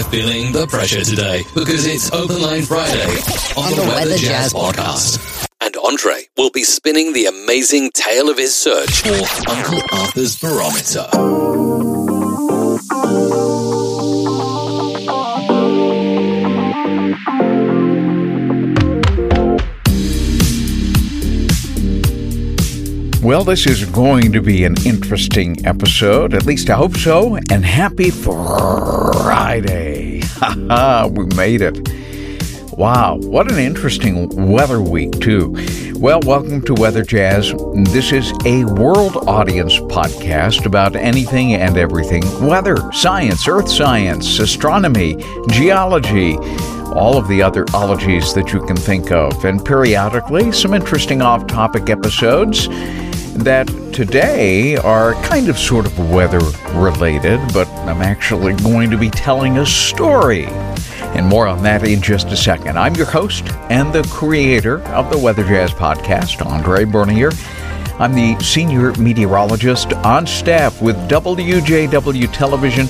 We're feeling the pressure today because it's Open Line Friday on, the, Weather, Jazz, podcast. And Andre will be spinning the amazing tale of his search for Uncle Arthur's barometer. Well, this is going to be an interesting episode. At least I hope so. And happy Friday. We made it. Wow, what an interesting weather week, too. Well, welcome to Weather Jazz. This is a world audience podcast about anything and everything weather, science, earth science, astronomy, geology, all of the other ologies that you can think of, and periodically some interesting off topic episodes that today are kind of sort of weather related, but I'm actually going to be telling a story. And more on that in just a second. I'm your host and the creator of the Weather Jazz podcast, Andre Bernier. I'm the senior meteorologist on staff with WJW Television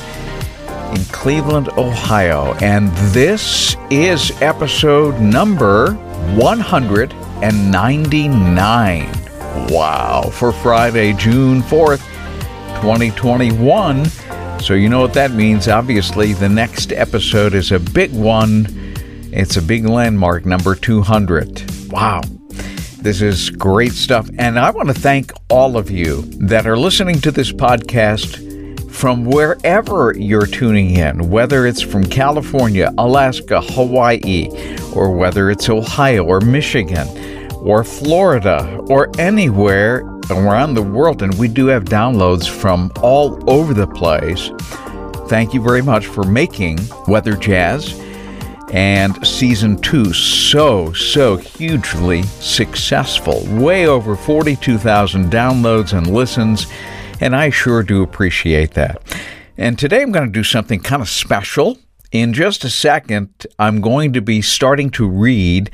in Cleveland, Ohio. And this is episode number 199. Wow, for Friday, June 4th, 2021. So, you know what that means. Obviously, the next episode is a big one. It's a big landmark, number 200. Wow. This is great stuff. And I want to thank all of you that are listening to this podcast from wherever you're tuning in, whether it's from California, Alaska, Hawaii, or whether it's Ohio or Michigan or Florida or anywhere around the world. And we do have downloads from all over the place. Thank you very much for making Weather Jazz and season two so, so hugely successful. Way over 42,000 downloads and listens. And I sure do appreciate that. And today I'm going to do something kind of special. In just a second, I'm going to be starting to read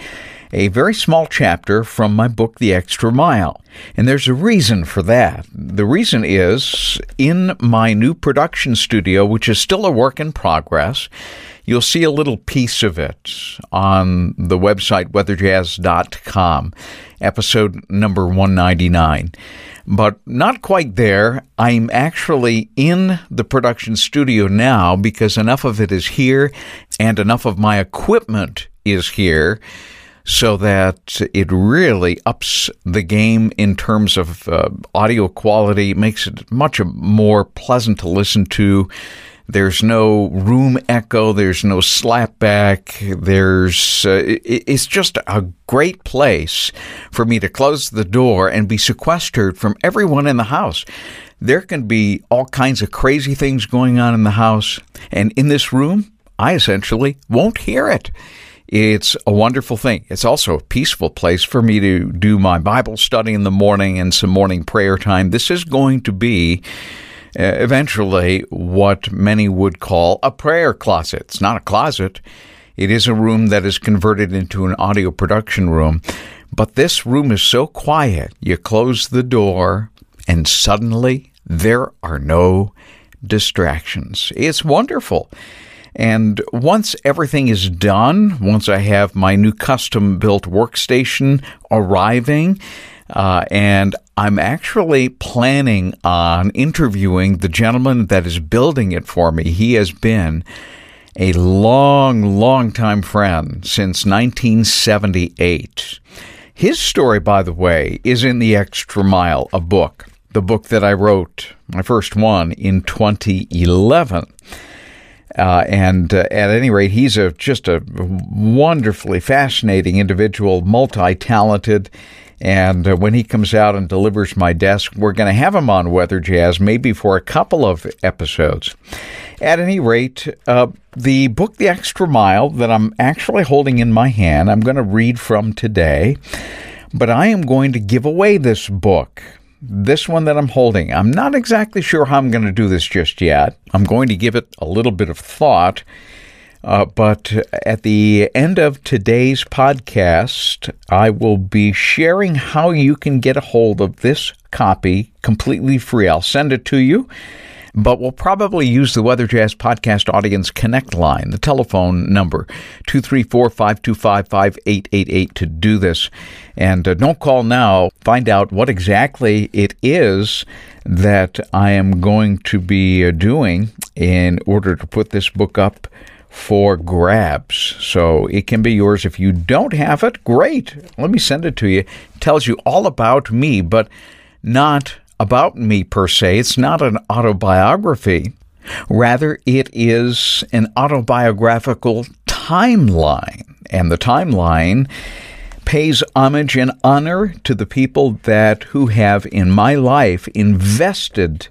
a very small chapter from my book, The Extra Mile. And there's a reason for that. The reason is in my new production studio, which is still a work in progress, you'll see a little piece of it on the website weatherjazz.com, episode number 199. But not quite there. I'm actually in the production studio now because enough of it is here and enough of my equipment is here so that it really ups the game in terms of uh, audio quality, makes it much more pleasant to listen to. There's no room echo. There's no slapback. There's uh, it's just a great place for me to close the door and be sequestered from everyone in the house. There can be all kinds of crazy things going on in the house, and in this room, I essentially won't hear it. It's a wonderful thing. It's also a peaceful place for me to do my Bible study in the morning and some morning prayer time. This is going to be uh, eventually what many would call a prayer closet. It's not a closet. It is a room that is converted into an audio production room. But this room is so quiet. You close the door and suddenly there are no distractions. It's wonderful. And once everything is done, once I have my new custom built workstation arriving, uh, and I'm actually planning on interviewing the gentleman that is building it for me. He has been a long, long time friend since 1978. His story, by the way, is in The Extra Mile, a book, the book that I wrote, my first one, in 2011. Uh, and uh, at any rate, he's a just a wonderfully fascinating individual, multi-talented. And uh, when he comes out and delivers my desk, we're going to have him on Weather Jazz, maybe for a couple of episodes. At any rate, uh, the book, The Extra Mile, that I'm actually holding in my hand, I'm going to read from today. But I am going to give away this book this one that I'm holding. I'm not exactly sure how I'm going to do this just yet. I'm going to give it a little bit of thought. Uh, but at the end of today's podcast, I will be sharing how you can get a hold of this copy completely free. I'll send it to you but we'll probably use the Weather Jazz Podcast Audience Connect line, the telephone number, 234 525 5888 to do this. And uh, don't call now. Find out what exactly it is that I am going to be uh, doing in order to put this book up for grabs. So it can be yours. If you don't have it, great. Let me send it to you. It tells you all about me, but not about me per se. It's not an autobiography. Rather, it is an autobiographical timeline. And the timeline pays homage and honor to the people that who have in my life invested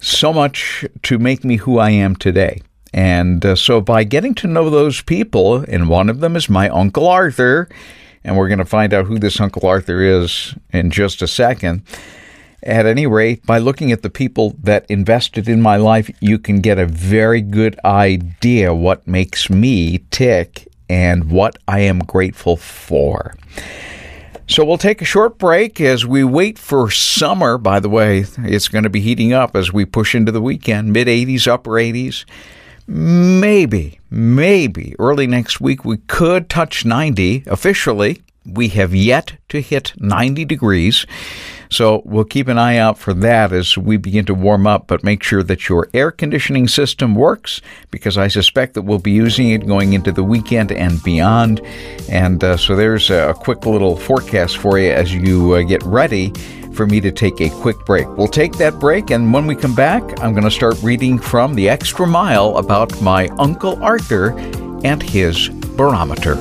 so much to make me who I am today. And uh, so by getting to know those people, and one of them is my Uncle Arthur, and we're going to find out who this Uncle Arthur is in just a second. At any rate, by looking at the people that invested in my life, you can get a very good idea what makes me tick and what I am grateful for. So we'll take a short break as we wait for summer. By the way, it's going to be heating up as we push into the weekend, mid 80s, upper 80s. Maybe, maybe early next week we could touch 90 officially. We have yet to hit 90 degrees. So we'll keep an eye out for that as we begin to warm up, but make sure that your air conditioning system works because I suspect that we'll be using it going into the weekend and beyond. And uh, so there's a quick little forecast for you as you uh, get ready for me to take a quick break. We'll take that break, and when we come back, I'm going to start reading from The Extra Mile about my Uncle Arthur and his barometer.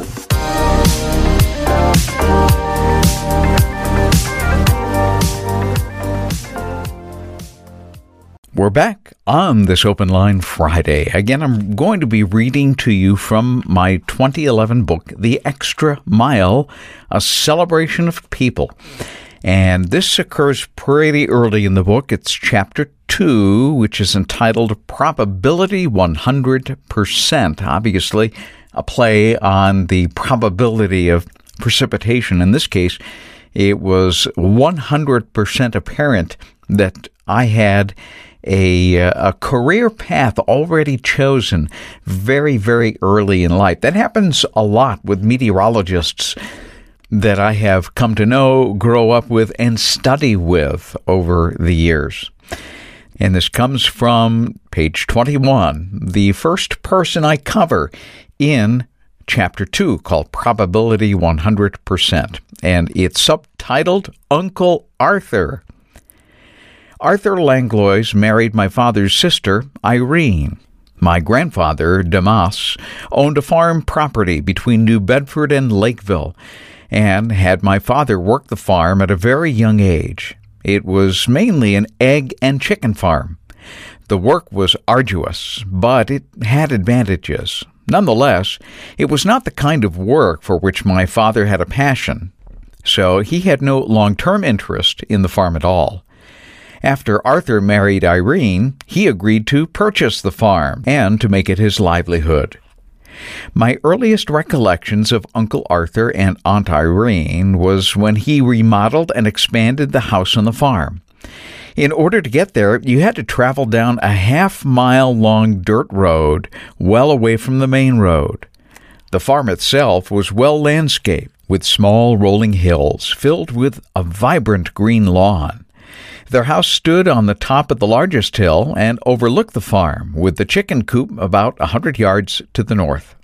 We're back on this Open Line Friday. Again, I'm going to be reading to you from my 2011 book, The Extra Mile A Celebration of People. And this occurs pretty early in the book. It's chapter 2, which is entitled Probability 100%. Obviously, a play on the probability of precipitation. In this case, it was 100% apparent that I had a, uh, a career path already chosen very, very early in life. That happens a lot with meteorologists that I have come to know, grow up with, and study with over the years. And this comes from page 21, the first person I cover in chapter 2 called Probability 100%. And it's subtitled Uncle Arthur. Arthur Langlois married my father's sister, Irene. My grandfather, Damas, owned a farm property between New Bedford and Lakeville, and had my father work the farm at a very young age. It was mainly an egg and chicken farm. The work was arduous, but it had advantages. Nonetheless, it was not the kind of work for which my father had a passion, so he had no long term interest in the farm at all. After Arthur married Irene, he agreed to purchase the farm and to make it his livelihood. My earliest recollections of Uncle Arthur and Aunt Irene was when he remodeled and expanded the house on the farm. In order to get there, you had to travel down a half mile long dirt road well away from the main road. The farm itself was well landscaped with small rolling hills filled with a vibrant green lawn. Their house stood on the top of the largest hill and overlooked the farm, with the chicken coop about a hundred yards to the north.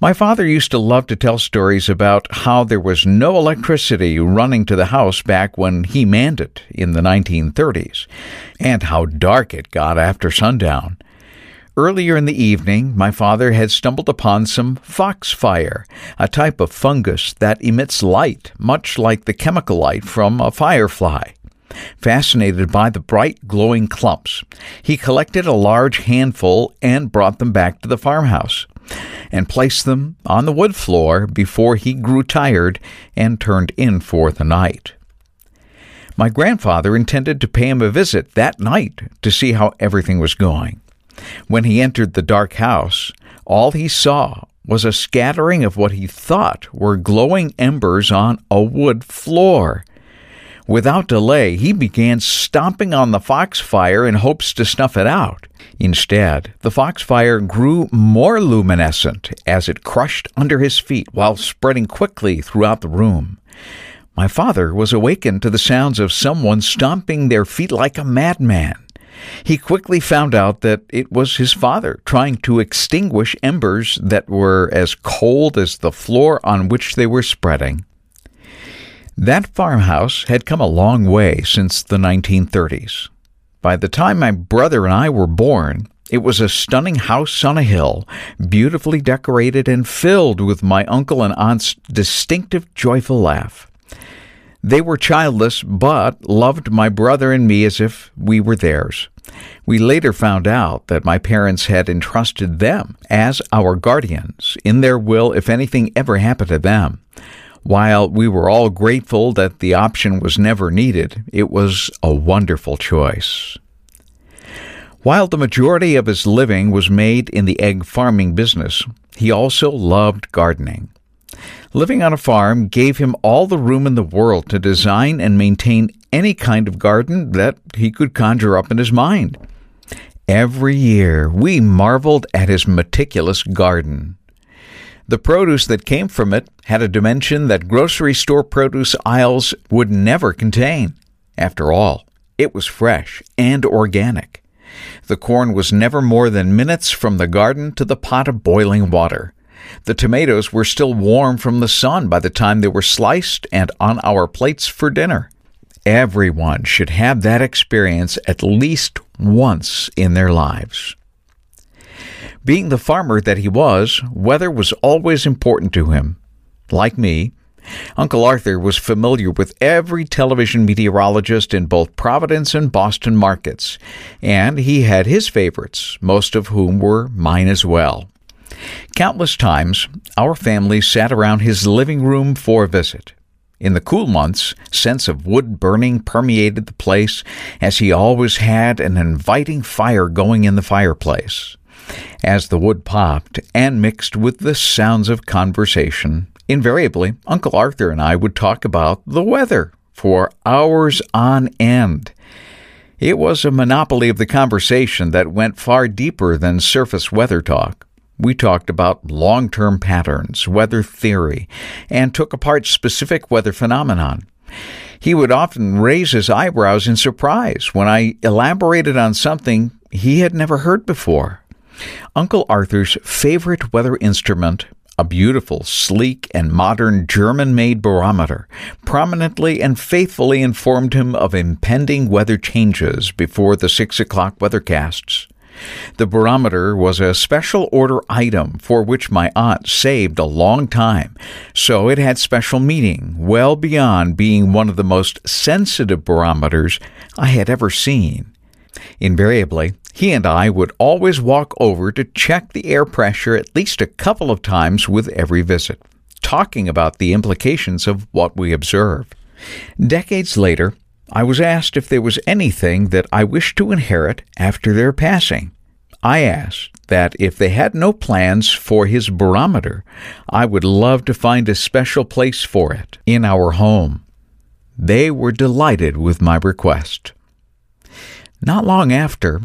My father used to love to tell stories about how there was no electricity running to the house back when he manned it in the 1930s, and how dark it got after sundown. Earlier in the evening, my father had stumbled upon some foxfire, a type of fungus that emits light, much like the chemical light from a firefly. Fascinated by the bright, glowing clumps, he collected a large handful and brought them back to the farmhouse and placed them on the wood floor before he grew tired and turned in for the night. My grandfather intended to pay him a visit that night to see how everything was going. When he entered the dark house, all he saw was a scattering of what he thought were glowing embers on a wood floor. Without delay, he began stomping on the foxfire in hopes to snuff it out. Instead, the foxfire grew more luminescent as it crushed under his feet while spreading quickly throughout the room. My father was awakened to the sounds of someone stomping their feet like a madman. He quickly found out that it was his father trying to extinguish embers that were as cold as the floor on which they were spreading. That farmhouse had come a long way since the 1930s. By the time my brother and I were born, it was a stunning house on a hill, beautifully decorated and filled with my uncle and aunt's distinctive, joyful laugh. They were childless, but loved my brother and me as if we were theirs. We later found out that my parents had entrusted them as our guardians in their will if anything ever happened to them. While we were all grateful that the option was never needed, it was a wonderful choice. While the majority of his living was made in the egg farming business, he also loved gardening. Living on a farm gave him all the room in the world to design and maintain any kind of garden that he could conjure up in his mind. Every year we marveled at his meticulous garden. The produce that came from it had a dimension that grocery store produce aisles would never contain. After all, it was fresh and organic. The corn was never more than minutes from the garden to the pot of boiling water. The tomatoes were still warm from the sun by the time they were sliced and on our plates for dinner. Everyone should have that experience at least once in their lives. Being the farmer that he was, weather was always important to him. Like me, Uncle Arthur was familiar with every television meteorologist in both Providence and Boston markets, and he had his favorites, most of whom were mine as well. Countless times, our family sat around his living room for a visit. In the cool months, scents of wood burning permeated the place, as he always had an inviting fire going in the fireplace. As the wood popped and mixed with the sounds of conversation, invariably Uncle Arthur and I would talk about the weather for hours on end. It was a monopoly of the conversation that went far deeper than surface weather talk. We talked about long term patterns, weather theory, and took apart specific weather phenomenon. He would often raise his eyebrows in surprise when I elaborated on something he had never heard before. Uncle Arthur's favorite weather instrument, a beautiful, sleek, and modern German made barometer, prominently and faithfully informed him of impending weather changes before the six o'clock weathercasts. The barometer was a special order item for which my aunt saved a long time, so it had special meaning well beyond being one of the most sensitive barometers I had ever seen. Invariably, he and I would always walk over to check the air pressure at least a couple of times with every visit, talking about the implications of what we observed. Decades later, I was asked if there was anything that I wished to inherit after their passing. I asked that if they had no plans for his barometer, I would love to find a special place for it in our home. They were delighted with my request. Not long after,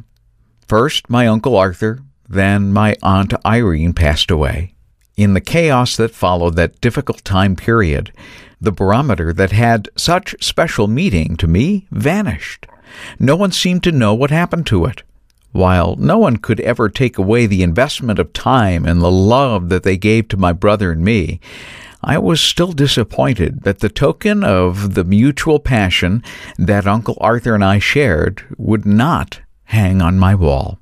first my Uncle Arthur, then my Aunt Irene passed away. In the chaos that followed that difficult time period, the barometer that had such special meaning to me vanished. No one seemed to know what happened to it. While no one could ever take away the investment of time and the love that they gave to my brother and me, I was still disappointed that the token of the mutual passion that Uncle Arthur and I shared would not hang on my wall.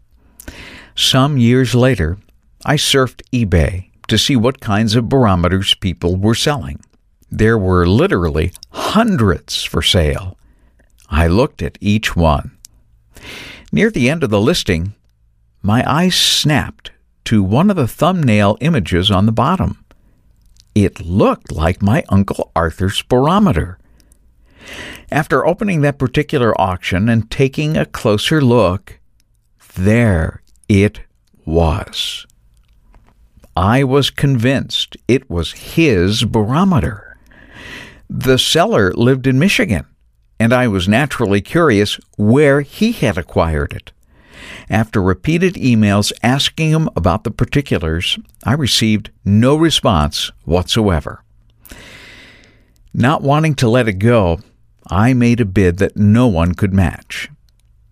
Some years later, I surfed eBay to see what kinds of barometers people were selling. There were literally hundreds for sale. I looked at each one. Near the end of the listing, my eyes snapped to one of the thumbnail images on the bottom. It looked like my Uncle Arthur's barometer. After opening that particular auction and taking a closer look, there it was. I was convinced it was his barometer. The seller lived in Michigan and I was naturally curious where he had acquired it. After repeated emails asking him about the particulars, I received no response whatsoever. Not wanting to let it go, I made a bid that no one could match.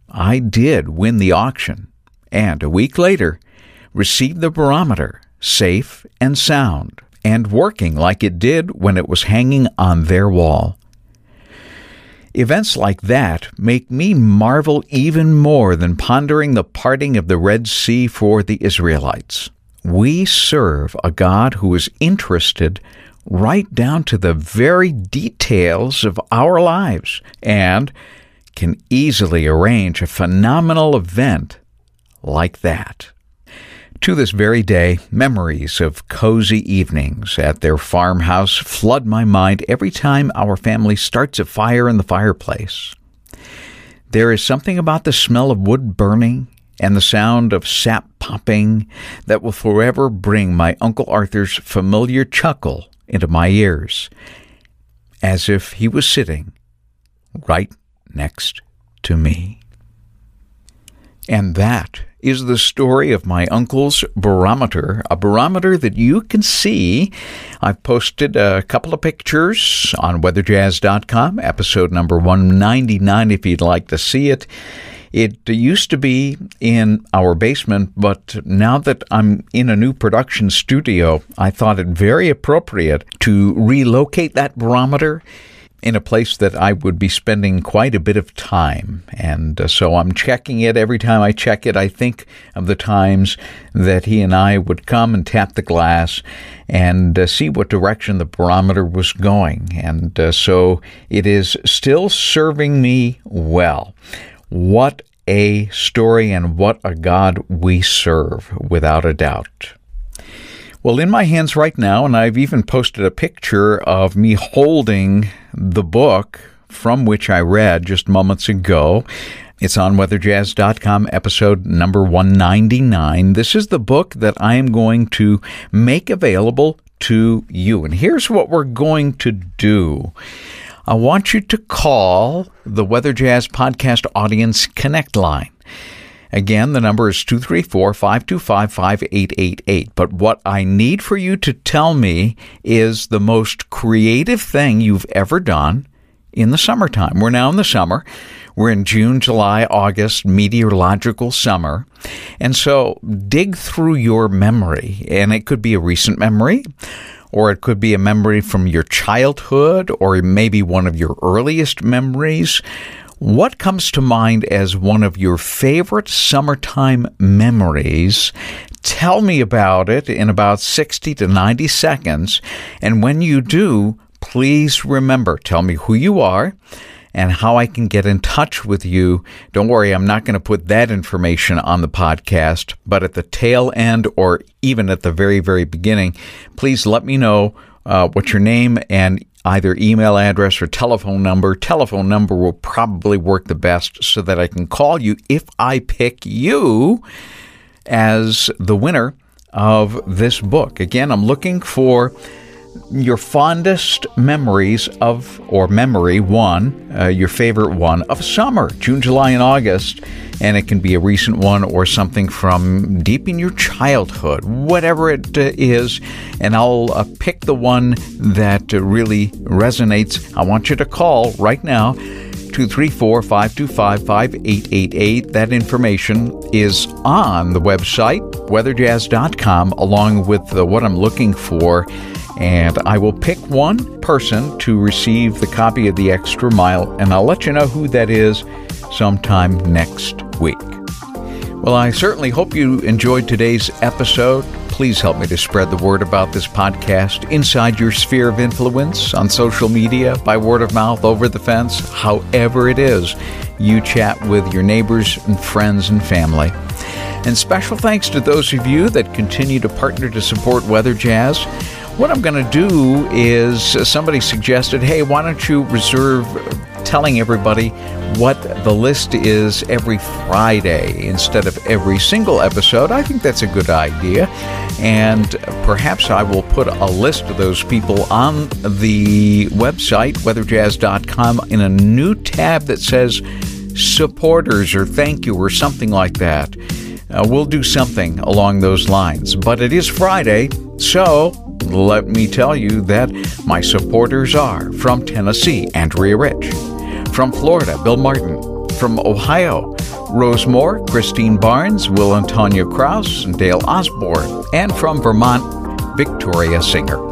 I did win the auction, and a week later, received the barometer safe and sound and working like it did when it was hanging on their wall. Events like that make me marvel even more than pondering the parting of the Red Sea for the Israelites. We serve a God who is interested right down to the very details of our lives and can easily arrange a phenomenal event like that. To this very day, memories of cozy evenings at their farmhouse flood my mind every time our family starts a fire in the fireplace. There is something about the smell of wood burning and the sound of sap popping that will forever bring my Uncle Arthur's familiar chuckle into my ears, as if he was sitting right next to me. And that is the story of my uncle's barometer, a barometer that you can see. I've posted a couple of pictures on weatherjazz.com, episode number 199, if you'd like to see it. It used to be in our basement, but now that I'm in a new production studio, I thought it very appropriate to relocate that barometer in a place that I would be spending quite a bit of time. And uh, so I'm checking it. Every time I check it, I think of the times that he and I would come and tap the glass and uh, see what direction the barometer was going. And uh, so it is still serving me well. What a story and what a God we serve, without a doubt. Well, in my hands right now, and I've even posted a picture of me holding the book from which I read just moments ago. It's on weatherjazz.com, episode number 199. This is the book that I am going to make available to you. And here's what we're going to do. I want you to call the Weather Jazz Podcast Audience Connect line. Again, the number is 234 525 5888. But what I need for you to tell me is the most creative thing you've ever done in the summertime. We're now in the summer. We're in June, July, August, meteorological summer. And so dig through your memory, and it could be a recent memory, or it could be a memory from your childhood, or maybe one of your earliest memories. What comes to mind as one of your favorite summertime memories? Tell me about it in about 60 to 90 seconds. And when you do, please remember, tell me who you are and how I can get in touch with you. Don't worry, I'm not going to put that information on the podcast, but at the tail end or even at the very, very beginning, please let me know uh, what your name and either email address or telephone number. Telephone number will probably work the best so that I can call you if I pick you as the winner of this book. Again, I'm looking for your fondest memories of, or memory one, uh, your favorite one of summer, June, July, and August. And it can be a recent one or something from deep in your childhood, whatever it uh, is. And I'll uh, pick the one that uh, really resonates. I want you to call right now. 234 525 5888. That information is on the website, weatherjazz.com, along with the, what I'm looking for and I will pick one person to receive the copy of the extra mile, and I'll let you know who that is sometime next week. Well, I certainly hope you enjoyed today's episode. Please help me to spread the word about this podcast inside your sphere of influence on social media, by word of mouth, over the fence, however it is you chat with your neighbors and friends and family. And special thanks to those of you that continue to partner to support Weather Jazz. What I'm going to do is uh, somebody suggested, hey, why don't you reserve telling everybody what the list is every Friday instead of every single episode. I think that's a good idea. And perhaps I will put a list of those people on the website, weatherjazz.com, in a new tab that says supporters or thank you or something like that. Uh, we'll do something along those lines. But it is Friday, so let me tell you that my supporters are from Tennessee, Andrea Rich, from Florida, Bill Martin, from Ohio, Rose Moore, Christine Barnes, Will Antonio Kraus, and Dale Osborne, and from Vermont, Victoria Singer.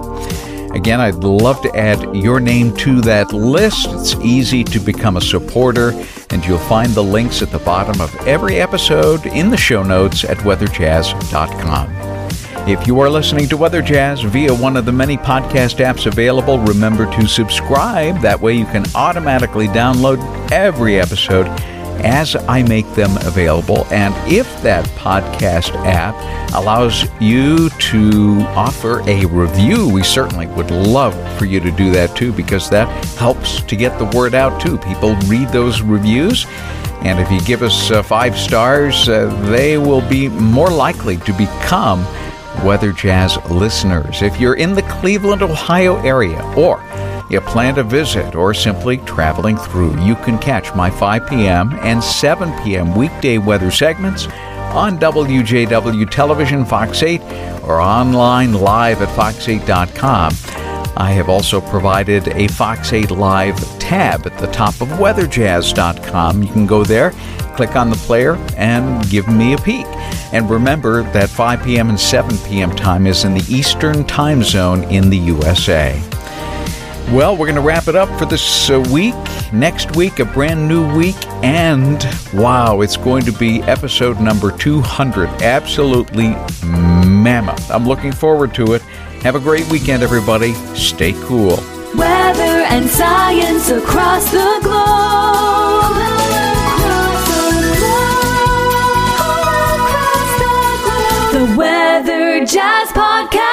Again, I'd love to add your name to that list. It's easy to become a supporter, and you'll find the links at the bottom of every episode in the show notes at weatherjazz.com. If you are listening to Weather Jazz via one of the many podcast apps available, remember to subscribe. That way you can automatically download every episode as I make them available. And if that podcast app allows you to offer a review, we certainly would love for you to do that too, because that helps to get the word out too. People read those reviews. And if you give us uh, five stars, uh, they will be more likely to become Weather Jazz listeners. If you're in the Cleveland, Ohio area, or you plan to visit or simply traveling through, you can catch my 5 p.m. and 7 p.m. weekday weather segments on WJW Television, Fox 8, or online live at fox8.com. I have also provided a Fox 8 Live tab at the top of weatherjazz.com. You can go there, click on the player, and give me a peek. And remember that 5 p.m. and 7 p.m. time is in the Eastern time zone in the USA. Well, we're going to wrap it up for this uh, week. Next week, a brand new week, and wow, it's going to be episode number 200. Absolutely mammoth. I'm looking forward to it. Have a great weekend, everybody. Stay cool. Weather and science across the globe. Jazz Podcast.